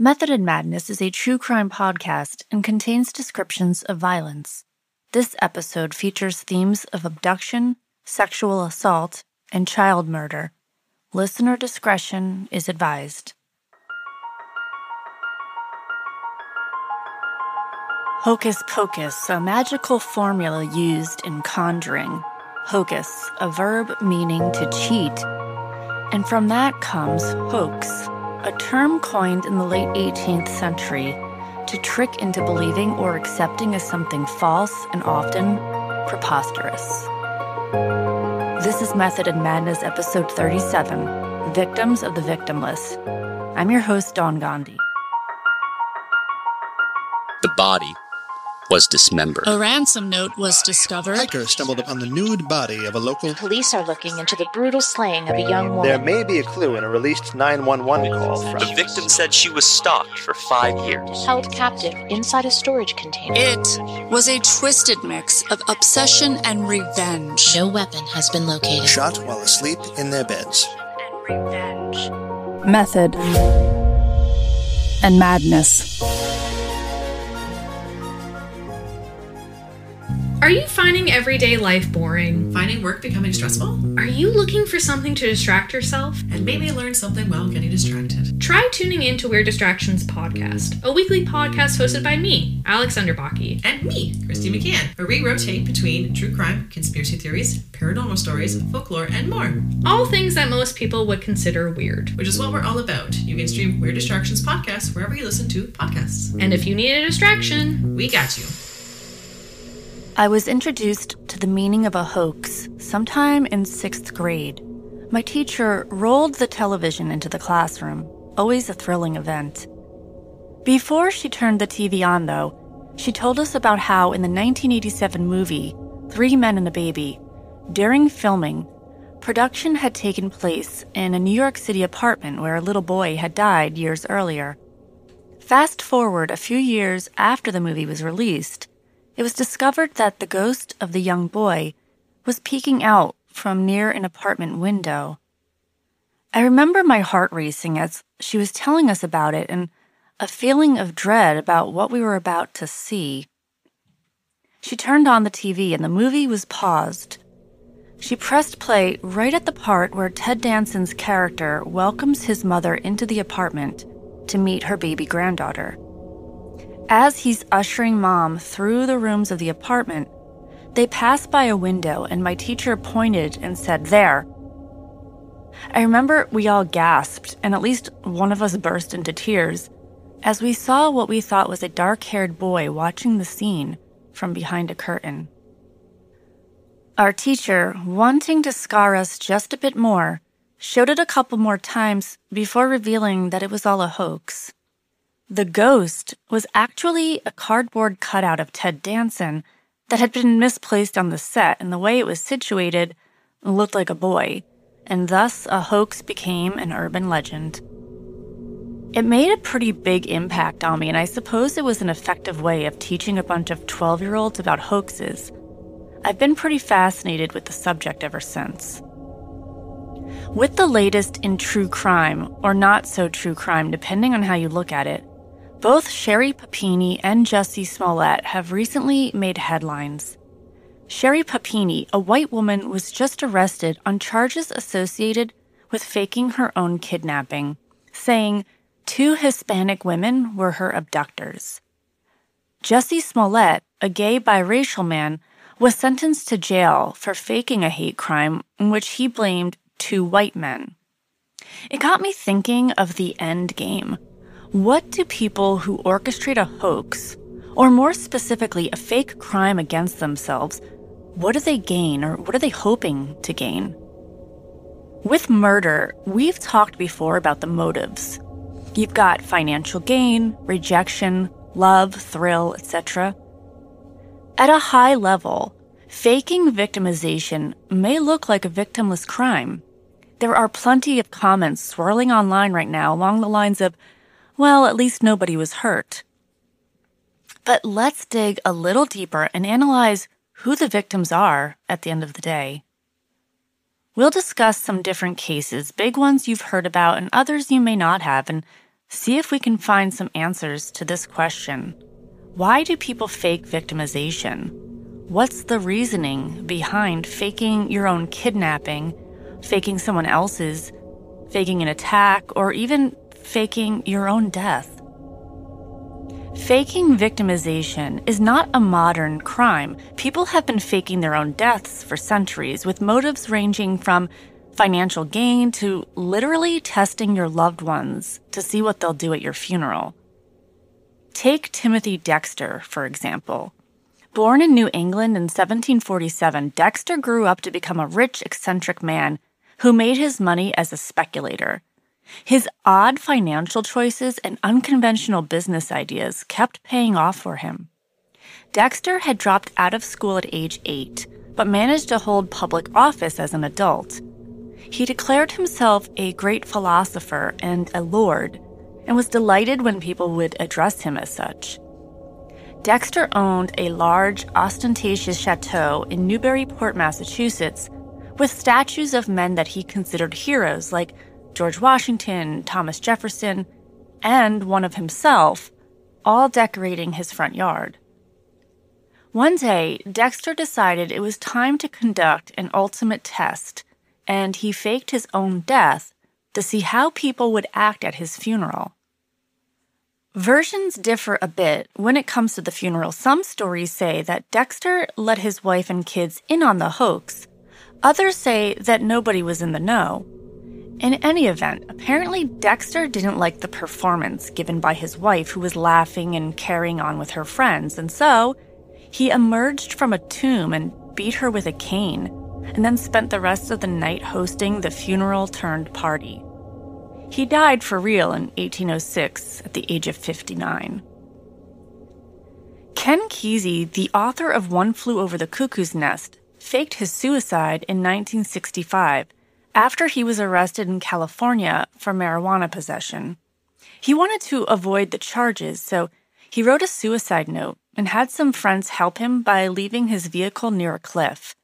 Method and Madness is a true crime podcast and contains descriptions of violence. This episode features themes of abduction, sexual assault, and child murder. Listener discretion is advised. Hocus pocus, a magical formula used in conjuring. Hocus, a verb meaning to cheat. And from that comes hoax a term coined in the late 18th century to trick into believing or accepting as something false and often preposterous. This is Method and Madness, episode 37 Victims of the Victimless. I'm your host, Don Gandhi. The body was dismembered. A ransom note was discovered. Hikers stumbled upon the nude body of a local. Police are looking into the brutal slaying of a young woman. There may be a clue in a released 911 call from. The victim said she was stalked for five years. Held captive inside a storage container. It was a twisted mix of obsession and revenge. No weapon has been located. Shot while asleep in their beds. Method and Madness. Are you finding everyday life boring? Finding work becoming stressful? Are you looking for something to distract yourself? And maybe learn something while getting distracted. Try tuning in to Weird Distractions Podcast, a weekly podcast hosted by me, Alex Underbaki. And me, Christy McCann, where we rotate between true crime, conspiracy theories, paranormal stories, folklore, and more. All things that most people would consider weird. Which is what we're all about. You can stream Weird Distractions Podcast wherever you listen to podcasts. And if you need a distraction, we got you. I was introduced to the meaning of a hoax sometime in sixth grade. My teacher rolled the television into the classroom, always a thrilling event. Before she turned the TV on, though, she told us about how in the 1987 movie, Three Men and a Baby, during filming, production had taken place in a New York City apartment where a little boy had died years earlier. Fast forward a few years after the movie was released, it was discovered that the ghost of the young boy was peeking out from near an apartment window. I remember my heart racing as she was telling us about it and a feeling of dread about what we were about to see. She turned on the TV and the movie was paused. She pressed play right at the part where Ted Danson's character welcomes his mother into the apartment to meet her baby granddaughter. As he's ushering mom through the rooms of the apartment, they pass by a window and my teacher pointed and said, There. I remember we all gasped, and at least one of us burst into tears as we saw what we thought was a dark haired boy watching the scene from behind a curtain. Our teacher, wanting to scar us just a bit more, showed it a couple more times before revealing that it was all a hoax. The ghost was actually a cardboard cutout of Ted Danson that had been misplaced on the set, and the way it was situated looked like a boy, and thus a hoax became an urban legend. It made a pretty big impact on me, and I suppose it was an effective way of teaching a bunch of 12 year olds about hoaxes. I've been pretty fascinated with the subject ever since. With the latest in true crime, or not so true crime, depending on how you look at it, both Sherry Papini and Jussie Smollett have recently made headlines. Sherry Papini, a white woman, was just arrested on charges associated with faking her own kidnapping, saying two Hispanic women were her abductors. Jussie Smollett, a gay biracial man, was sentenced to jail for faking a hate crime in which he blamed two white men. It got me thinking of the end game what do people who orchestrate a hoax, or more specifically, a fake crime against themselves, what do they gain or what are they hoping to gain? With murder, we've talked before about the motives. You've got financial gain, rejection, love, thrill, etc. At a high level, faking victimization may look like a victimless crime. There are plenty of comments swirling online right now along the lines of, well, at least nobody was hurt. But let's dig a little deeper and analyze who the victims are at the end of the day. We'll discuss some different cases, big ones you've heard about and others you may not have, and See if we can find some answers to this question Why do people fake victimization? What's the reasoning behind faking your own kidnapping, faking someone else's, faking an attack, or even faking your own death? Faking victimization is not a modern crime. People have been faking their own deaths for centuries, with motives ranging from financial gain to literally testing your loved ones to see what they'll do at your funeral. Take Timothy Dexter, for example. Born in New England in 1747, Dexter grew up to become a rich, eccentric man who made his money as a speculator. His odd financial choices and unconventional business ideas kept paying off for him. Dexter had dropped out of school at age eight, but managed to hold public office as an adult. He declared himself a great philosopher and a lord, and was delighted when people would address him as such. Dexter owned a large, ostentatious chateau in Newburyport, Massachusetts, with statues of men that he considered heroes like George Washington, Thomas Jefferson, and one of himself, all decorating his front yard. One day, Dexter decided it was time to conduct an ultimate test, and he faked his own death to see how people would act at his funeral. Versions differ a bit when it comes to the funeral. Some stories say that Dexter let his wife and kids in on the hoax. Others say that nobody was in the know. In any event, apparently Dexter didn't like the performance given by his wife, who was laughing and carrying on with her friends, and so he emerged from a tomb and beat her with a cane, and then spent the rest of the night hosting the funeral turned party. He died for real in 1806 at the age of 59. Ken Kesey, the author of One Flew Over the Cuckoo's Nest, faked his suicide in 1965 after he was arrested in California for marijuana possession. He wanted to avoid the charges, so he wrote a suicide note and had some friends help him by leaving his vehicle near a cliff.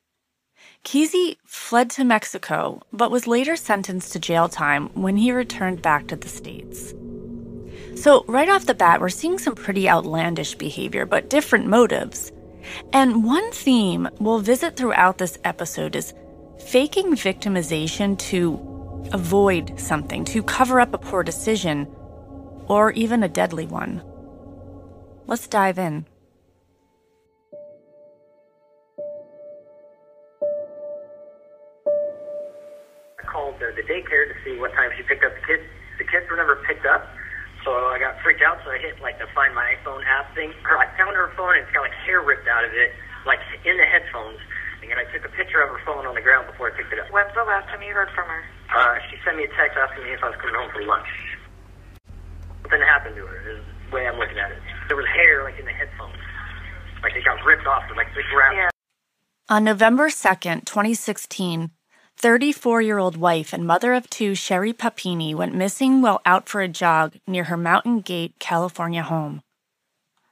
Kesey fled to Mexico, but was later sentenced to jail time when he returned back to the States. So, right off the bat, we're seeing some pretty outlandish behavior, but different motives. And one theme we'll visit throughout this episode is faking victimization to avoid something, to cover up a poor decision, or even a deadly one. Let's dive in. I called the, the daycare to see what time she picked up the kids. The kids were never picked up, so I got freaked out. So I hit like the Find My iPhone app thing. I found her phone and it's got like hair ripped out of it, like in the headphones and I took a picture of her phone on the ground before I picked it up. When's the last time you heard from her? Uh, she sent me a text asking me if I was coming home for lunch. Something happened to her, is the way I'm looking at it. There was hair, like, in the headphones. Like, it got ripped off, like, this wrap. Yeah. On November 2nd, 2016, 34 year old wife and mother of two Sherry Papini went missing while out for a jog near her Mountain Gate, California home.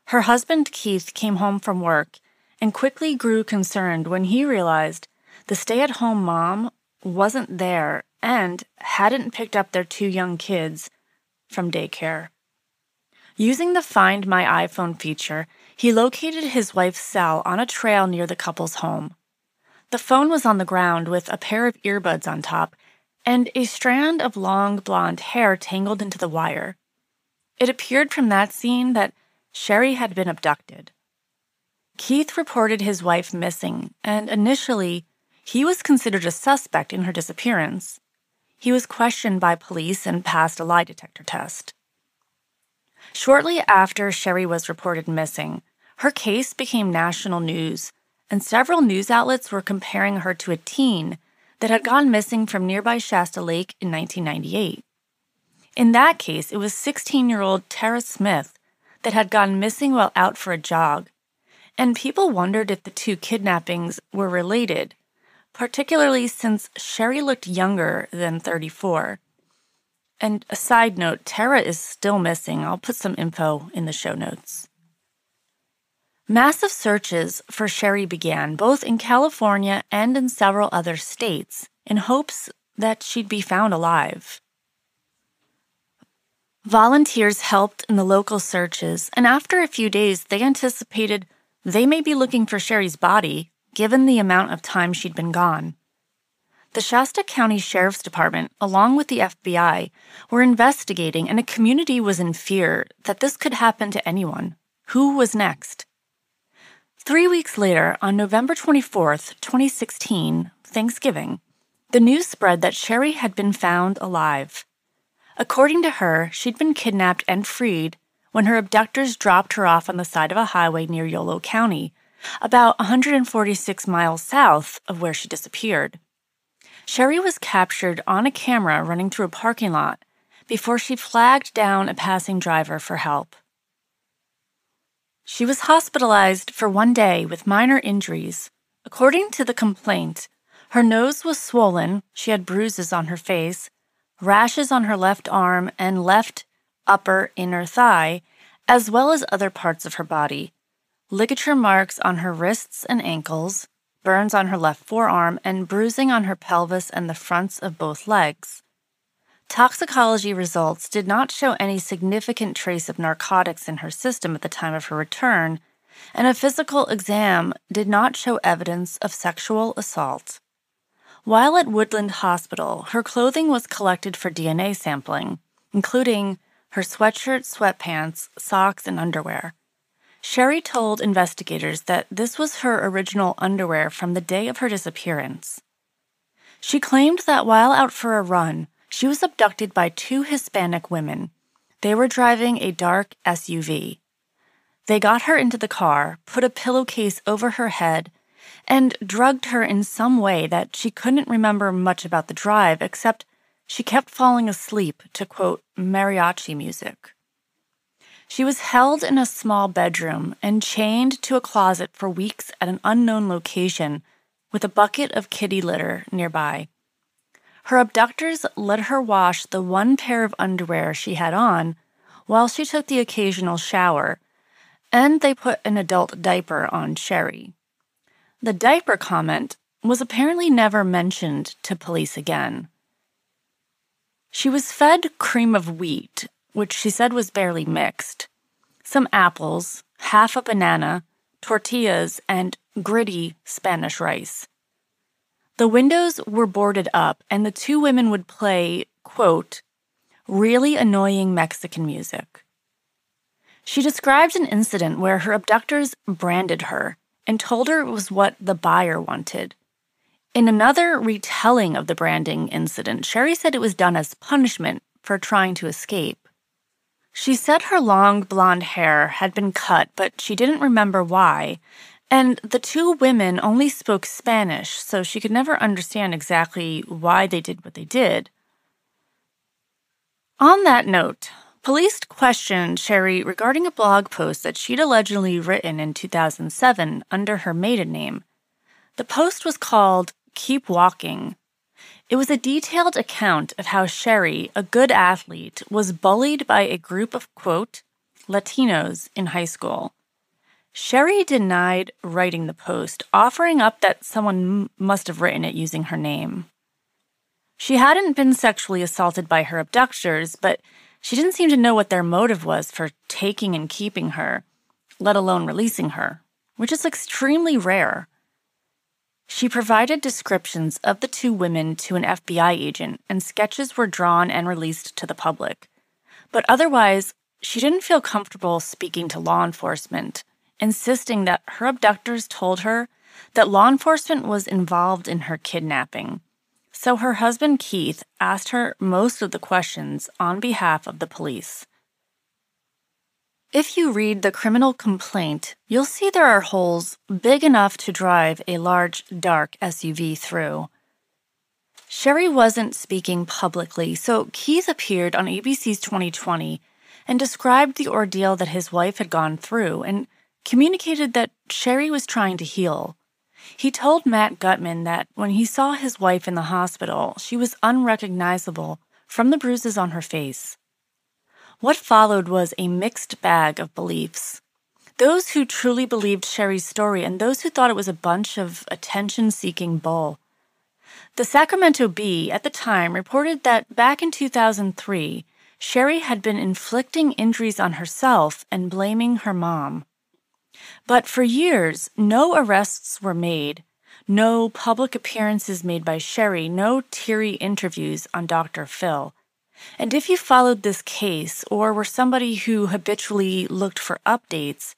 Her husband Keith came home from work and quickly grew concerned when he realized the stay at home mom wasn't there and hadn't picked up their two young kids from daycare. Using the Find My iPhone feature, he located his wife's cell on a trail near the couple's home. The phone was on the ground with a pair of earbuds on top and a strand of long blonde hair tangled into the wire. It appeared from that scene that Sherry had been abducted. Keith reported his wife missing, and initially, he was considered a suspect in her disappearance. He was questioned by police and passed a lie detector test. Shortly after Sherry was reported missing, her case became national news, and several news outlets were comparing her to a teen that had gone missing from nearby Shasta Lake in 1998. In that case, it was 16 year old Tara Smith that had gone missing while out for a jog and people wondered if the two kidnappings were related, particularly since Sherry looked younger than 34. And a side note Tara is still missing. I'll put some info in the show notes. Massive searches for Sherry began both in California and in several other states in hopes that she'd be found alive. Volunteers helped in the local searches, and after a few days, they anticipated they may be looking for Sherry's body, given the amount of time she'd been gone. The Shasta County Sheriff's Department, along with the FBI, were investigating, and a community was in fear that this could happen to anyone. Who was next? Three weeks later, on November 24th, 2016, Thanksgiving, the news spread that Sherry had been found alive. According to her, she'd been kidnapped and freed when her abductors dropped her off on the side of a highway near Yolo County, about 146 miles south of where she disappeared. Sherry was captured on a camera running through a parking lot before she flagged down a passing driver for help. She was hospitalized for one day with minor injuries. According to the complaint, her nose was swollen, she had bruises on her face, rashes on her left arm and left upper inner thigh, as well as other parts of her body, ligature marks on her wrists and ankles, burns on her left forearm, and bruising on her pelvis and the fronts of both legs. Toxicology results did not show any significant trace of narcotics in her system at the time of her return, and a physical exam did not show evidence of sexual assault. While at Woodland Hospital, her clothing was collected for DNA sampling, including her sweatshirt, sweatpants, socks, and underwear. Sherry told investigators that this was her original underwear from the day of her disappearance. She claimed that while out for a run, she was abducted by two Hispanic women. They were driving a dark SUV. They got her into the car, put a pillowcase over her head, and drugged her in some way that she couldn't remember much about the drive, except she kept falling asleep to quote mariachi music. She was held in a small bedroom and chained to a closet for weeks at an unknown location with a bucket of kitty litter nearby. Her abductors let her wash the one pair of underwear she had on while she took the occasional shower, and they put an adult diaper on Sherry. The diaper comment was apparently never mentioned to police again. She was fed cream of wheat, which she said was barely mixed, some apples, half a banana, tortillas, and gritty Spanish rice. The windows were boarded up, and the two women would play, quote, really annoying Mexican music. She described an incident where her abductors branded her and told her it was what the buyer wanted. In another retelling of the branding incident, Sherry said it was done as punishment for trying to escape. She said her long blonde hair had been cut, but she didn't remember why, and the two women only spoke Spanish, so she could never understand exactly why they did what they did. On that note, Police questioned Sherry regarding a blog post that she'd allegedly written in 2007 under her maiden name. The post was called Keep Walking. It was a detailed account of how Sherry, a good athlete, was bullied by a group of, quote, Latinos in high school. Sherry denied writing the post, offering up that someone must have written it using her name. She hadn't been sexually assaulted by her abductors, but she didn't seem to know what their motive was for taking and keeping her, let alone releasing her, which is extremely rare. She provided descriptions of the two women to an FBI agent, and sketches were drawn and released to the public. But otherwise, she didn't feel comfortable speaking to law enforcement, insisting that her abductors told her that law enforcement was involved in her kidnapping so her husband Keith asked her most of the questions on behalf of the police. If you read the criminal complaint, you'll see there are holes big enough to drive a large, dark SUV through. Sherry wasn't speaking publicly, so Keith appeared on ABC's 2020 and described the ordeal that his wife had gone through and communicated that Sherry was trying to heal. He told Matt Gutman that when he saw his wife in the hospital, she was unrecognizable from the bruises on her face. What followed was a mixed bag of beliefs. Those who truly believed Sherry's story and those who thought it was a bunch of attention seeking bull. The Sacramento Bee at the time reported that back in 2003, Sherry had been inflicting injuries on herself and blaming her mom. But for years, no arrests were made, no public appearances made by Sherry, no teary interviews on Dr. Phil. And if you followed this case or were somebody who habitually looked for updates,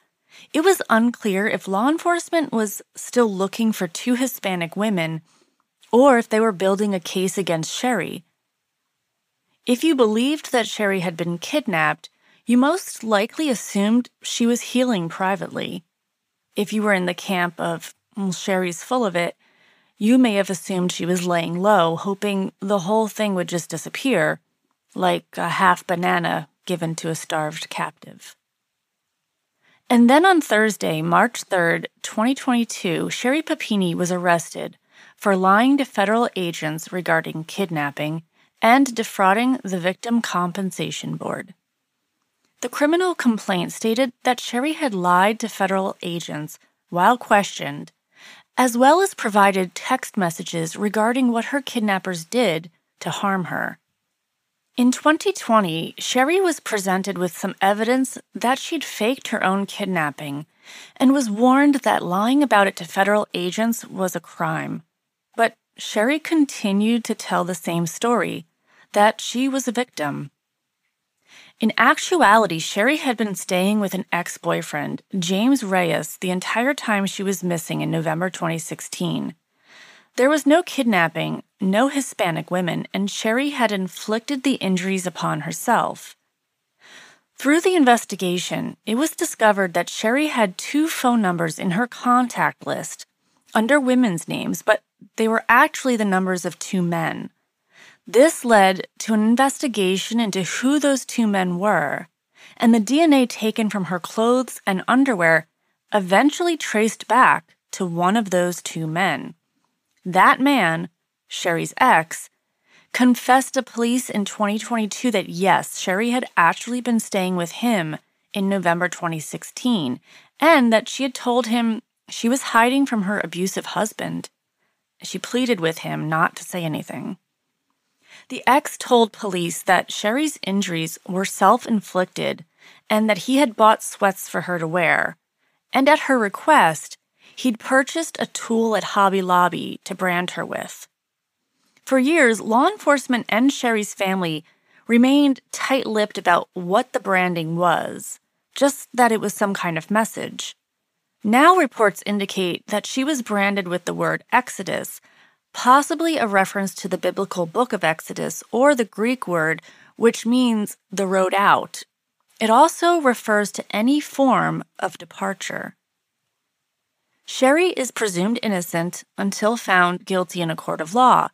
it was unclear if law enforcement was still looking for two Hispanic women or if they were building a case against Sherry. If you believed that Sherry had been kidnapped, you most likely assumed she was healing privately. If you were in the camp of, well, Sherry's full of it, you may have assumed she was laying low, hoping the whole thing would just disappear, like a half banana given to a starved captive. And then on Thursday, March 3rd, 2022, Sherry Papini was arrested for lying to federal agents regarding kidnapping and defrauding the Victim Compensation Board. The criminal complaint stated that Sherry had lied to federal agents while questioned, as well as provided text messages regarding what her kidnappers did to harm her. In 2020, Sherry was presented with some evidence that she'd faked her own kidnapping and was warned that lying about it to federal agents was a crime. But Sherry continued to tell the same story that she was a victim. In actuality, Sherry had been staying with an ex boyfriend, James Reyes, the entire time she was missing in November 2016. There was no kidnapping, no Hispanic women, and Sherry had inflicted the injuries upon herself. Through the investigation, it was discovered that Sherry had two phone numbers in her contact list under women's names, but they were actually the numbers of two men. This led to an investigation into who those two men were, and the DNA taken from her clothes and underwear eventually traced back to one of those two men. That man, Sherry's ex, confessed to police in 2022 that yes, Sherry had actually been staying with him in November 2016, and that she had told him she was hiding from her abusive husband. She pleaded with him not to say anything. The ex told police that Sherry's injuries were self inflicted and that he had bought sweats for her to wear. And at her request, he'd purchased a tool at Hobby Lobby to brand her with. For years, law enforcement and Sherry's family remained tight lipped about what the branding was, just that it was some kind of message. Now, reports indicate that she was branded with the word Exodus, possibly a reference to the biblical book of Exodus or the Greek word which means the road out. It also refers to any form of departure. Sherry is presumed innocent until found guilty in a court of law.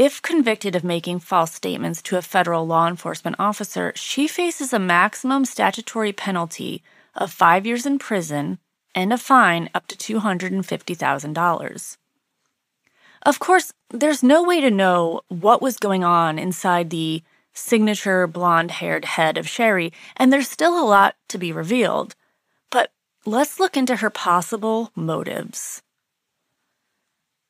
If convicted of making false statements to a federal law enforcement officer, she faces a maximum statutory penalty of five years in prison and a fine up to $250,000. Of course, there's no way to know what was going on inside the signature blonde haired head of Sherry, and there's still a lot to be revealed. But let's look into her possible motives.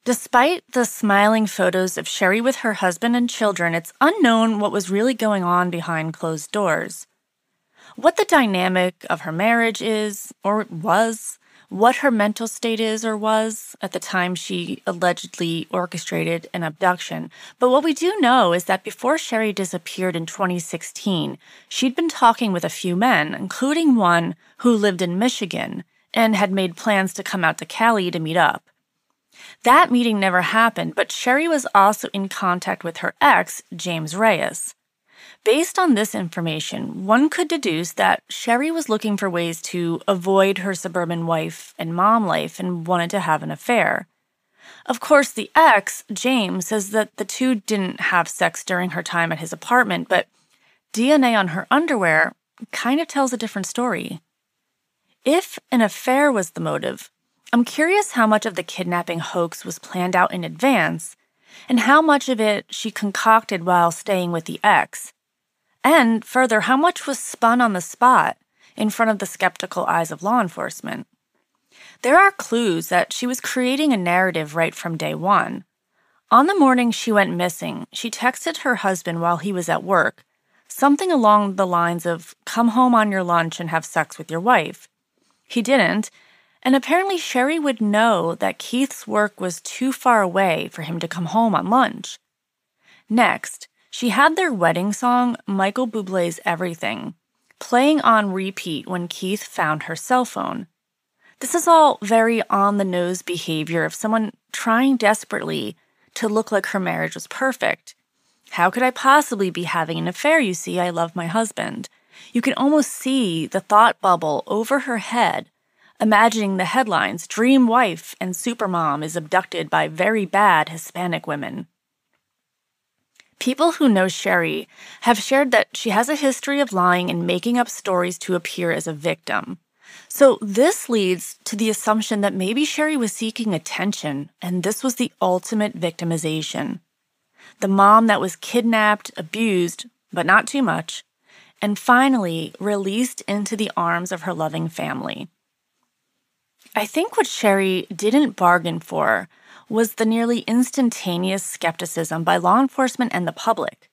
Despite the smiling photos of Sherry with her husband and children, it's unknown what was really going on behind closed doors. What the dynamic of her marriage is, or was, what her mental state is or was at the time she allegedly orchestrated an abduction. But what we do know is that before Sherry disappeared in 2016, she'd been talking with a few men, including one who lived in Michigan and had made plans to come out to Cali to meet up. That meeting never happened, but Sherry was also in contact with her ex, James Reyes. Based on this information, one could deduce that Sherry was looking for ways to avoid her suburban wife and mom life and wanted to have an affair. Of course, the ex, James, says that the two didn't have sex during her time at his apartment, but DNA on her underwear kind of tells a different story. If an affair was the motive, I'm curious how much of the kidnapping hoax was planned out in advance and how much of it she concocted while staying with the ex. And further, how much was spun on the spot in front of the skeptical eyes of law enforcement? There are clues that she was creating a narrative right from day one. On the morning she went missing, she texted her husband while he was at work, something along the lines of come home on your lunch and have sex with your wife. He didn't, and apparently Sherry would know that Keith's work was too far away for him to come home on lunch. Next, she had their wedding song, Michael Bublé's Everything, playing on repeat when Keith found her cell phone. This is all very on the nose behavior of someone trying desperately to look like her marriage was perfect. How could I possibly be having an affair? You see, I love my husband. You can almost see the thought bubble over her head, imagining the headlines Dream Wife and Supermom is abducted by very bad Hispanic women. People who know Sherry have shared that she has a history of lying and making up stories to appear as a victim. So, this leads to the assumption that maybe Sherry was seeking attention, and this was the ultimate victimization. The mom that was kidnapped, abused, but not too much, and finally released into the arms of her loving family. I think what Sherry didn't bargain for was the nearly instantaneous skepticism by law enforcement and the public.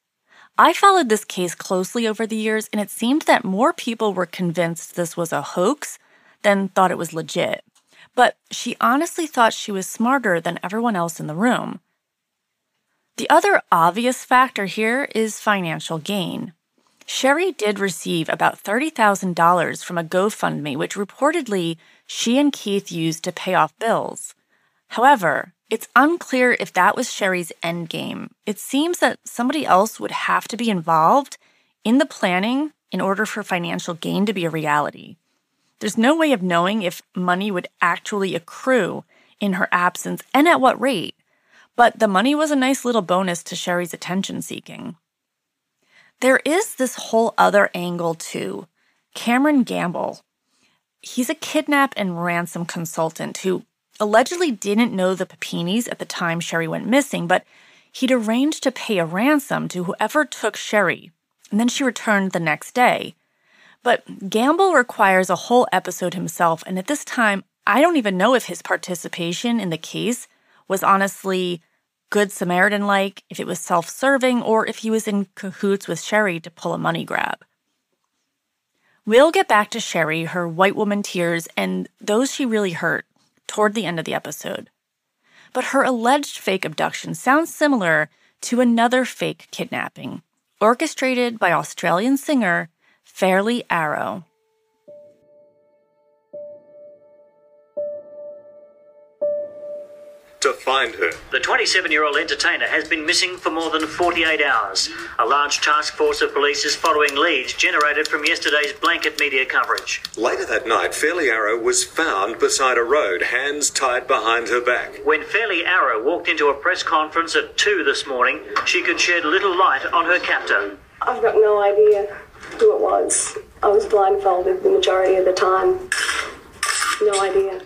I followed this case closely over the years, and it seemed that more people were convinced this was a hoax than thought it was legit. But she honestly thought she was smarter than everyone else in the room. The other obvious factor here is financial gain. Sherry did receive about $30,000 from a GoFundMe, which reportedly she and Keith used to pay off bills. However, it's unclear if that was Sherry's endgame. It seems that somebody else would have to be involved in the planning in order for financial gain to be a reality. There's no way of knowing if money would actually accrue in her absence and at what rate, but the money was a nice little bonus to Sherry's attention seeking. There is this whole other angle too. Cameron Gamble. He's a kidnap and ransom consultant who allegedly didn't know the Papinis at the time Sherry went missing, but he'd arranged to pay a ransom to whoever took Sherry, and then she returned the next day. But Gamble requires a whole episode himself, and at this time, I don't even know if his participation in the case was honestly good Samaritan like, if it was self serving, or if he was in cahoots with Sherry to pull a money grab. We'll get back to Sherry, her white woman tears, and those she really hurt toward the end of the episode. But her alleged fake abduction sounds similar to another fake kidnapping, orchestrated by Australian singer Fairlie Arrow. To find her. The 27 year old entertainer has been missing for more than 48 hours. A large task force of police is following leads generated from yesterday's blanket media coverage. Later that night, Fairlie Arrow was found beside a road, hands tied behind her back. When Fairlie Arrow walked into a press conference at 2 this morning, she could shed little light on her captor. I've got no idea who it was. I was blindfolded the majority of the time. No idea.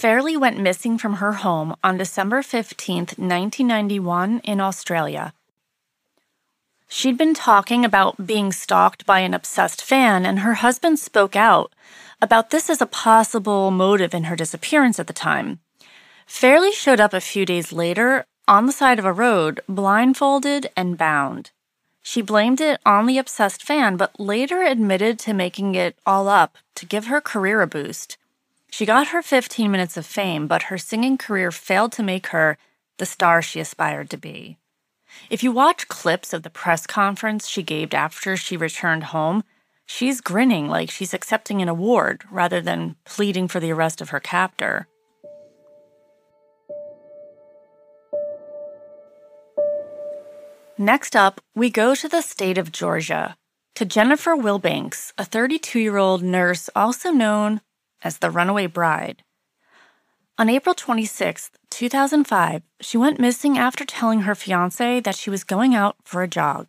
Fairlie went missing from her home on December 15, 1991, in Australia. She'd been talking about being stalked by an obsessed fan, and her husband spoke out about this as a possible motive in her disappearance at the time. Fairlie showed up a few days later on the side of a road, blindfolded and bound. She blamed it on the obsessed fan, but later admitted to making it all up to give her career a boost. She got her 15 minutes of fame, but her singing career failed to make her the star she aspired to be. If you watch clips of the press conference she gave after she returned home, she's grinning like she's accepting an award rather than pleading for the arrest of her captor. Next up, we go to the state of Georgia, to Jennifer Wilbanks, a 32 year old nurse also known as the runaway bride. On April 26, 2005, she went missing after telling her fiance that she was going out for a jog.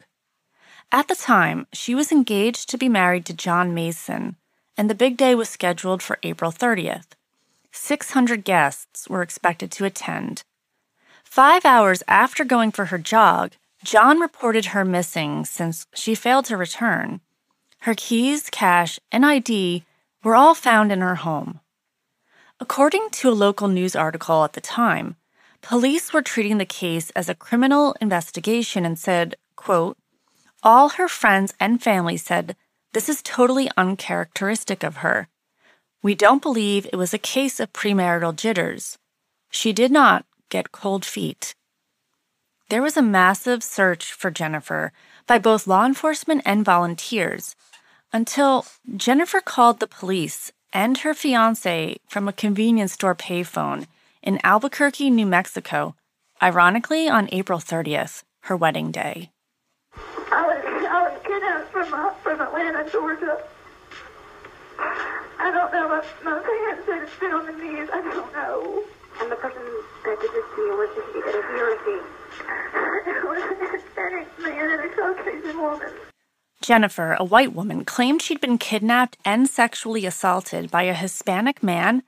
At the time, she was engaged to be married to John Mason, and the big day was scheduled for April 30th. 600 guests were expected to attend. Five hours after going for her jog, John reported her missing since she failed to return. Her keys, cash, and ID were all found in her home. According to a local news article at the time, police were treating the case as a criminal investigation and said, quote, all her friends and family said this is totally uncharacteristic of her. We don't believe it was a case of premarital jitters. She did not get cold feet. There was a massive search for Jennifer by both law enforcement and volunteers until Jennifer called the police and her fiance from a convenience store payphone in Albuquerque, New Mexico, ironically on April 30th, her wedding day. I was, I was kidnapped from, uh, from Atlanta, Georgia. I don't know. My, my parents said it's been on the news. I don't know. And the person that did this to you was just a heresy. It was a Hispanic man and a Caucasian woman. Jennifer, a white woman, claimed she'd been kidnapped and sexually assaulted by a Hispanic man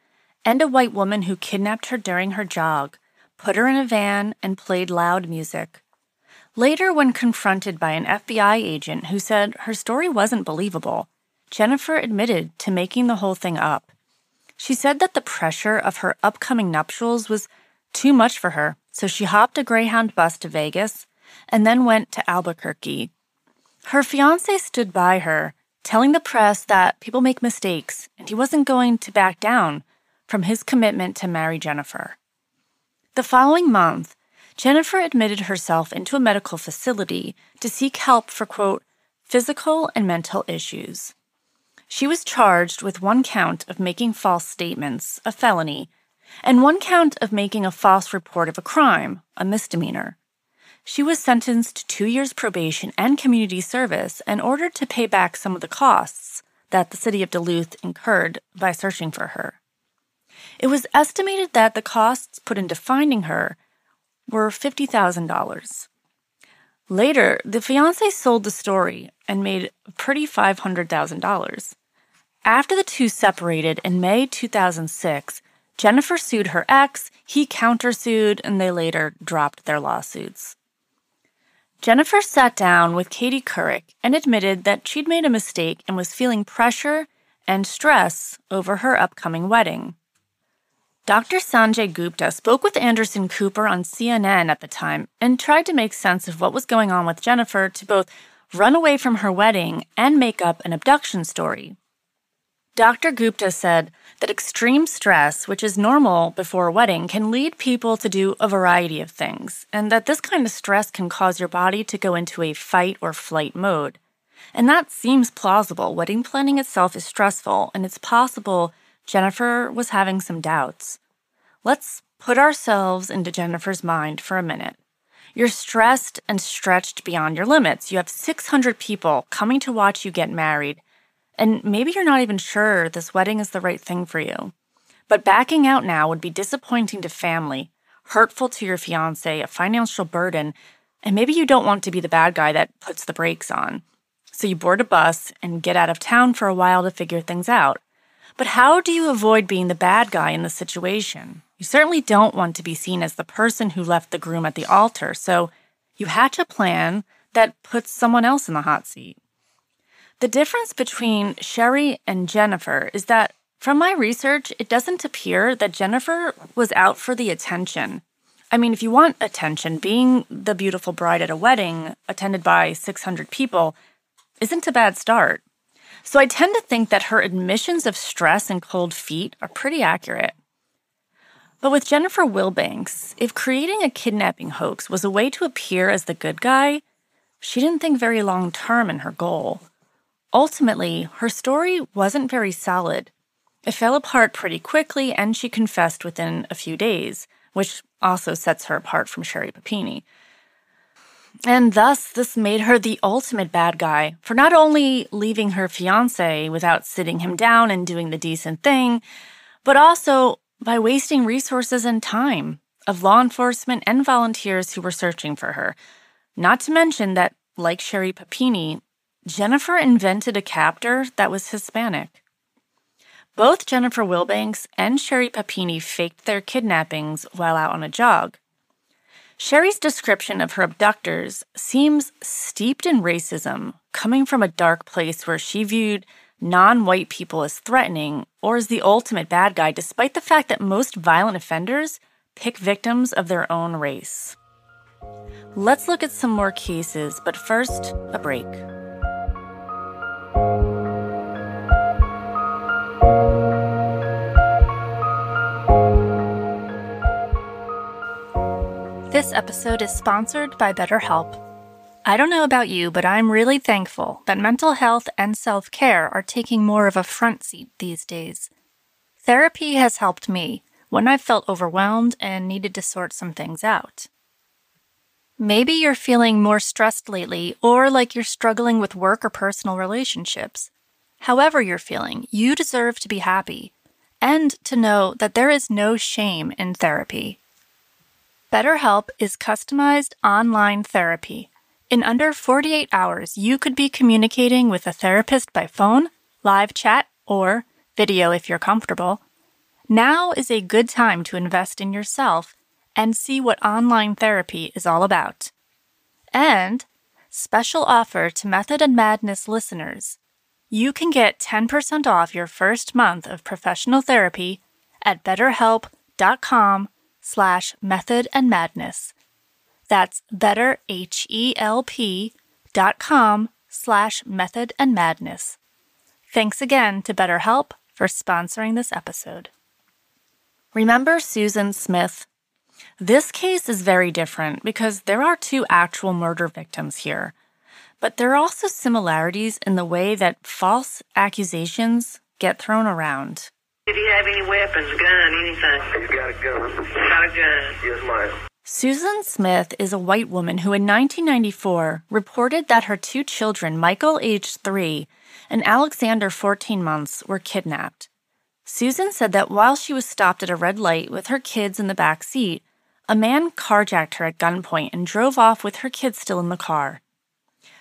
and a white woman who kidnapped her during her jog, put her in a van, and played loud music. Later, when confronted by an FBI agent who said her story wasn't believable, Jennifer admitted to making the whole thing up. She said that the pressure of her upcoming nuptials was too much for her, so she hopped a Greyhound bus to Vegas and then went to Albuquerque. Her fiance stood by her, telling the press that people make mistakes and he wasn't going to back down from his commitment to marry Jennifer. The following month, Jennifer admitted herself into a medical facility to seek help for, quote, physical and mental issues. She was charged with one count of making false statements, a felony, and one count of making a false report of a crime, a misdemeanor. She was sentenced to two years probation and community service and ordered to pay back some of the costs that the city of Duluth incurred by searching for her. It was estimated that the costs put into finding her were $50,000. Later, the fiance sold the story and made a pretty $500,000. After the two separated in May 2006, Jennifer sued her ex, he countersued, and they later dropped their lawsuits. Jennifer sat down with Katie Couric and admitted that she'd made a mistake and was feeling pressure and stress over her upcoming wedding. Dr. Sanjay Gupta spoke with Anderson Cooper on CNN at the time and tried to make sense of what was going on with Jennifer to both run away from her wedding and make up an abduction story. Dr. Gupta said that extreme stress, which is normal before a wedding, can lead people to do a variety of things, and that this kind of stress can cause your body to go into a fight or flight mode. And that seems plausible. Wedding planning itself is stressful, and it's possible Jennifer was having some doubts. Let's put ourselves into Jennifer's mind for a minute. You're stressed and stretched beyond your limits. You have 600 people coming to watch you get married, and maybe you're not even sure this wedding is the right thing for you. But backing out now would be disappointing to family, hurtful to your fiance, a financial burden, and maybe you don't want to be the bad guy that puts the brakes on. So you board a bus and get out of town for a while to figure things out. But how do you avoid being the bad guy in the situation? You certainly don't want to be seen as the person who left the groom at the altar, so you hatch a plan that puts someone else in the hot seat. The difference between Sherry and Jennifer is that, from my research, it doesn't appear that Jennifer was out for the attention. I mean, if you want attention, being the beautiful bride at a wedding attended by 600 people isn't a bad start. So I tend to think that her admissions of stress and cold feet are pretty accurate. But with Jennifer Wilbanks, if creating a kidnapping hoax was a way to appear as the good guy, she didn't think very long term in her goal. Ultimately, her story wasn't very solid. It fell apart pretty quickly, and she confessed within a few days, which also sets her apart from Sherry Papini. And thus, this made her the ultimate bad guy for not only leaving her fiance without sitting him down and doing the decent thing, but also by wasting resources and time of law enforcement and volunteers who were searching for her. Not to mention that, like Sherry Papini, Jennifer invented a captor that was Hispanic. Both Jennifer Wilbanks and Sherry Papini faked their kidnappings while out on a jog. Sherry's description of her abductors seems steeped in racism, coming from a dark place where she viewed non white people as threatening or as the ultimate bad guy, despite the fact that most violent offenders pick victims of their own race. Let's look at some more cases, but first, a break. This episode is sponsored by BetterHelp. I don't know about you, but I'm really thankful that mental health and self care are taking more of a front seat these days. Therapy has helped me when I've felt overwhelmed and needed to sort some things out. Maybe you're feeling more stressed lately, or like you're struggling with work or personal relationships. However, you're feeling, you deserve to be happy and to know that there is no shame in therapy. BetterHelp is customized online therapy. In under 48 hours, you could be communicating with a therapist by phone, live chat, or video if you're comfortable. Now is a good time to invest in yourself and see what online therapy is all about. And special offer to Method and Madness listeners. You can get 10% off your first month of professional therapy at betterhelp.com slash method and madness. That's betterhelp.com slash method and madness. Thanks again to BetterHelp for sponsoring this episode. Remember Susan Smith? This case is very different because there are two actual murder victims here, but there are also similarities in the way that false accusations get thrown around. Did he have any weapons, gun, anything? He's got a gun. Got a gun. Yes, ma'am. Susan Smith is a white woman who in 1994 reported that her two children, Michael, aged three, and Alexander, 14 months, were kidnapped. Susan said that while she was stopped at a red light with her kids in the back seat, a man carjacked her at gunpoint and drove off with her kids still in the car.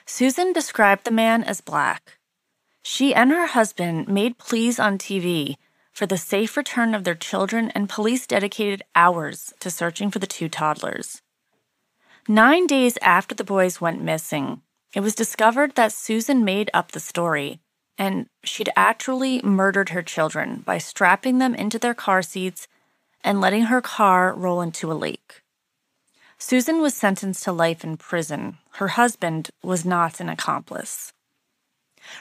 Susan described the man as black. She and her husband made pleas on TV for the safe return of their children, and police dedicated hours to searching for the two toddlers. Nine days after the boys went missing, it was discovered that Susan made up the story, and she'd actually murdered her children by strapping them into their car seats and letting her car roll into a lake. Susan was sentenced to life in prison. Her husband was not an accomplice.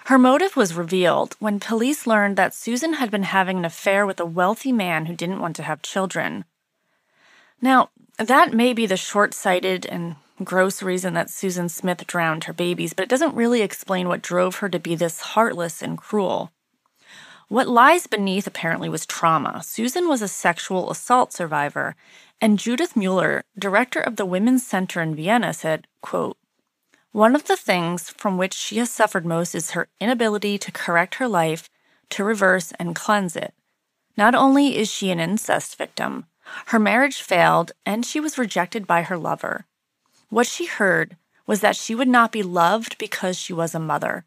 Her motive was revealed when police learned that Susan had been having an affair with a wealthy man who didn't want to have children. Now, that may be the short sighted and gross reason that Susan Smith drowned her babies, but it doesn't really explain what drove her to be this heartless and cruel. What lies beneath apparently was trauma. Susan was a sexual assault survivor, and Judith Mueller, director of the Women's Center in Vienna, said, quote, one of the things from which she has suffered most is her inability to correct her life, to reverse and cleanse it. Not only is she an incest victim, her marriage failed and she was rejected by her lover. What she heard was that she would not be loved because she was a mother.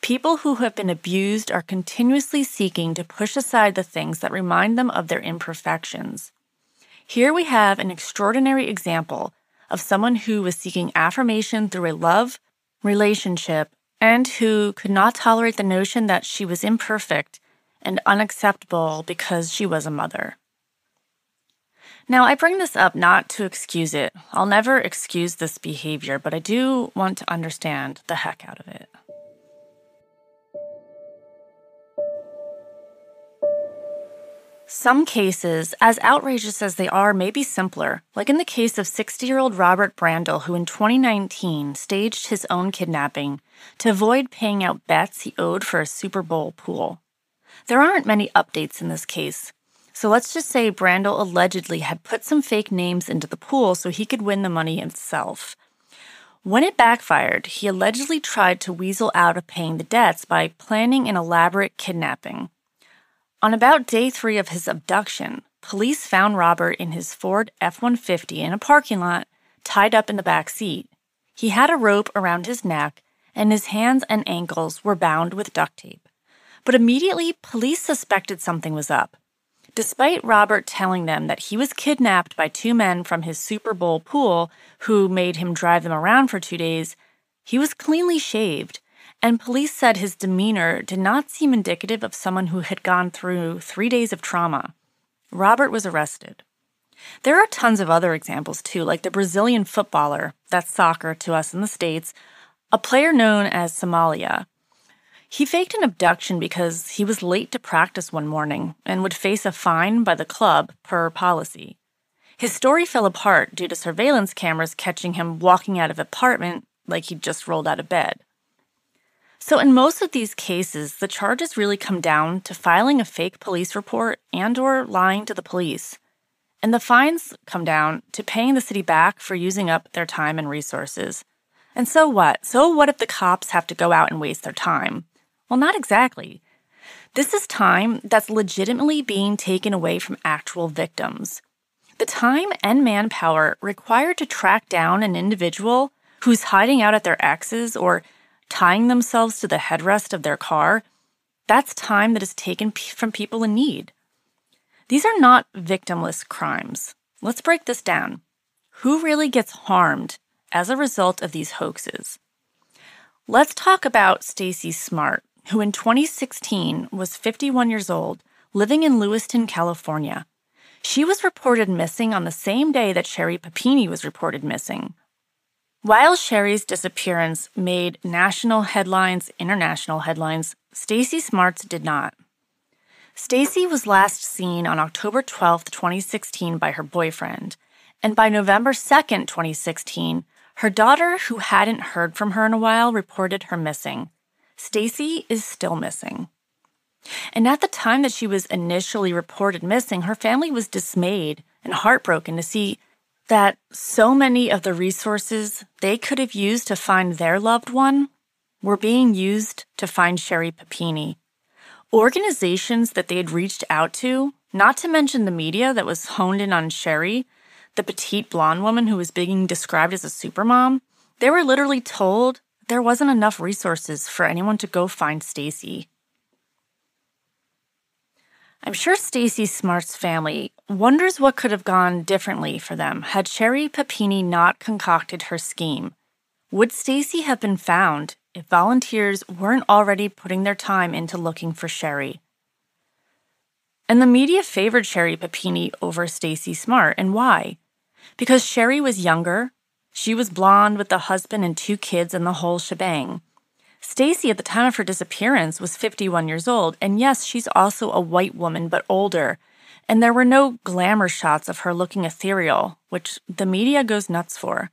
People who have been abused are continuously seeking to push aside the things that remind them of their imperfections. Here we have an extraordinary example of someone who was seeking affirmation through a love relationship and who could not tolerate the notion that she was imperfect and unacceptable because she was a mother. Now, I bring this up not to excuse it. I'll never excuse this behavior, but I do want to understand the heck out of it. Some cases, as outrageous as they are, may be simpler, like in the case of 60 year old Robert Brandel, who in 2019 staged his own kidnapping to avoid paying out bets he owed for a Super Bowl pool. There aren't many updates in this case, so let's just say Brandel allegedly had put some fake names into the pool so he could win the money himself. When it backfired, he allegedly tried to weasel out of paying the debts by planning an elaborate kidnapping. On about day three of his abduction, police found Robert in his Ford F 150 in a parking lot, tied up in the back seat. He had a rope around his neck, and his hands and ankles were bound with duct tape. But immediately, police suspected something was up. Despite Robert telling them that he was kidnapped by two men from his Super Bowl pool who made him drive them around for two days, he was cleanly shaved and police said his demeanor did not seem indicative of someone who had gone through three days of trauma. Robert was arrested. There are tons of other examples too, like the Brazilian footballer, that's soccer to us in the States, a player known as Somalia. He faked an abduction because he was late to practice one morning and would face a fine by the club per policy. His story fell apart due to surveillance cameras catching him walking out of apartment like he'd just rolled out of bed. So in most of these cases, the charges really come down to filing a fake police report and or lying to the police. And the fines come down to paying the city back for using up their time and resources. And so what? So what if the cops have to go out and waste their time? Well, not exactly. This is time that's legitimately being taken away from actual victims. The time and manpower required to track down an individual who's hiding out at their ex's or tying themselves to the headrest of their car, that's time that is taken p- from people in need. These are not victimless crimes. Let's break this down. Who really gets harmed as a result of these hoaxes? Let's talk about Stacy Smart, who in 2016 was 51 years old, living in Lewiston, California. She was reported missing on the same day that Sherri Papini was reported missing. While Sherri's disappearance made national headlines, international headlines, Stacy Smart's did not. Stacy was last seen on October 12, 2016 by her boyfriend, and by November 2, 2016, her daughter, who hadn't heard from her in a while, reported her missing. Stacy is still missing. And at the time that she was initially reported missing, her family was dismayed and heartbroken to see that so many of the resources they could have used to find their loved one were being used to find Sherri Papini. Organizations that they had reached out to, not to mention the media that was honed in on Sherri, the petite blonde woman who was being described as a supermom, they were literally told there wasn't enough resources for anyone to go find Stacy. I'm sure Stacy Smart's family wonders what could have gone differently for them had Sherri Papini not concocted her scheme. Would Stacy have been found if volunteers weren't already putting their time into looking for Sherri. And the media favored Sherri Papini over Stacy Smart, and why? Because Sherri was younger, she was blonde with a husband and two kids and the whole shebang. Stacy at the time of her disappearance was 51 years old, and yes, she's also a white woman but older. And there were no glamour shots of her looking ethereal, which the media goes nuts for.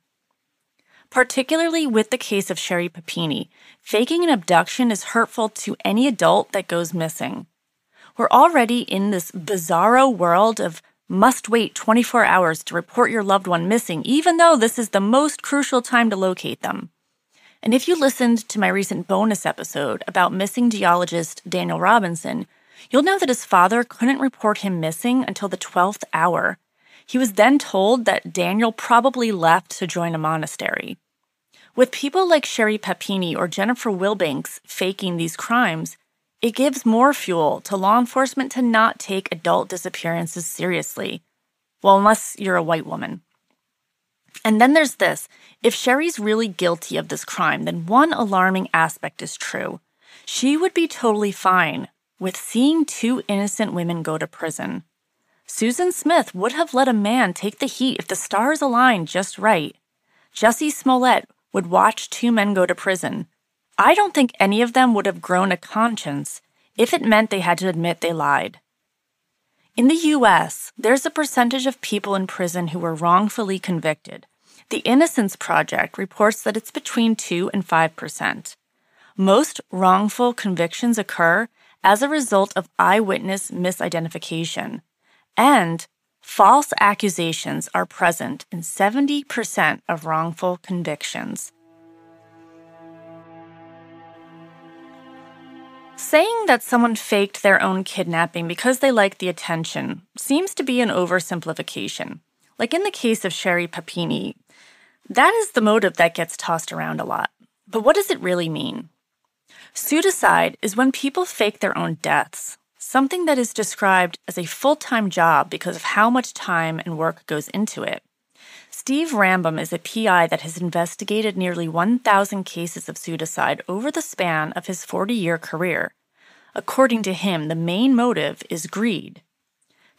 Particularly with the case of Sherri Papini, faking an abduction is hurtful to any adult that goes missing. We're already in this bizarro world of must wait 24 hours to report your loved one missing, even though this is the most crucial time to locate them. And if you listened to my recent bonus episode about missing geologist Daniel Robinson, you'll know that his father couldn't report him missing until the 12th hour. He was then told that Daniel probably left to join a monastery. With people like Sherri Papini or Jennifer Wilbanks faking these crimes, it gives more fuel to law enforcement to not take adult disappearances seriously. Well, unless you're a white woman. And then there's this if Sherri's really guilty of this crime, then one alarming aspect is true. She would be totally fine with seeing two innocent women go to prison. Susan Smith would have let a man take the heat if the stars aligned just right. Jussie Smollett would watch two men go to prison. I don't think any of them would have grown a conscience if it meant they had to admit they lied. In the US, there's a percentage of people in prison who were wrongfully convicted. The Innocence Project reports that it's between 2 and 5%. Most wrongful convictions occur as a result of eyewitness misidentification. And False accusations are present in 70% of wrongful convictions. Saying that someone faked their own kidnapping because they liked the attention seems to be an oversimplification. Like in the case of Sherri Papini, that is the motive that gets tossed around a lot. But what does it really mean? Pseudocide is when people fake their own deaths, something that is described as a full time job because of how much time and work goes into it. Steve Rambam is a PI that has investigated nearly 1,000 cases of pseudocide over the span of his 40 year career. According to him, the main motive is greed.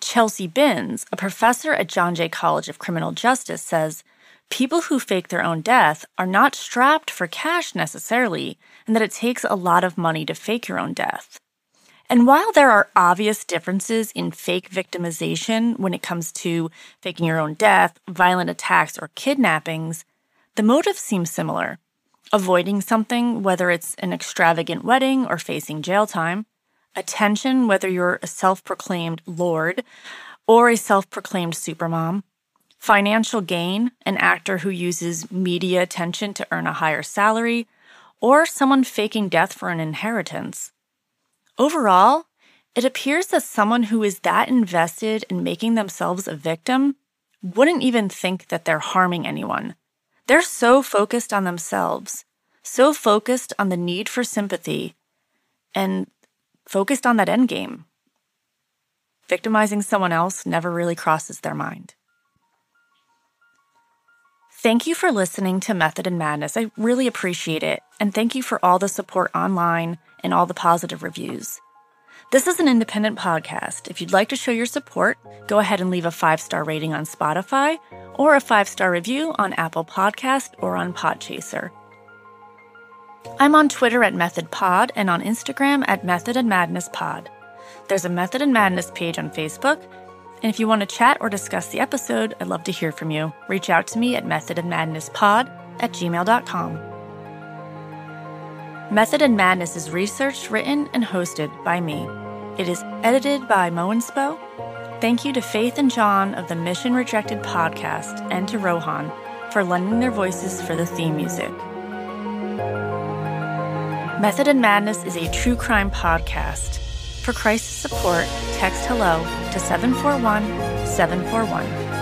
Chelsea Binns, a professor at John Jay College of Criminal Justice, says people who fake their own death are not strapped for cash necessarily, and that it takes a lot of money to fake your own death. And while there are obvious differences in fake victimization when it comes to faking your own death, violent attacks, or kidnappings, the motive seems similar avoiding something, whether it's an extravagant wedding or facing jail time, attention, whether you're a self proclaimed lord or a self proclaimed supermom, financial gain, an actor who uses media attention to earn a higher salary, or someone faking death for an inheritance. Overall, it appears that someone who is that invested in making themselves a victim wouldn't even think that they're harming anyone. They're so focused on themselves, so focused on the need for sympathy, and focused on that end game. Victimizing someone else never really crosses their mind. Thank you for listening to Method and Madness. I really appreciate it. And thank you for all the support online and all the positive reviews. This is an independent podcast. If you'd like to show your support, go ahead and leave a five star rating on Spotify or a five star review on Apple Podcast or on Podchaser. I'm on Twitter at Method Pod and on Instagram at Method and Madness Pod. There's a Method and Madness page on Facebook, and if you want to chat or discuss the episode, I'd love to hear from you. Reach out to me at methodandmadnesspod at gmail.com. Method and Madness is researched, written, and hosted by me. It is edited by Mo Spo. Thank you to Faith and John of the Mission Rejected podcast and to Rohan for lending their voices for the theme music. Method and Madness is a true crime podcast. For crisis support, text hello to 741 741.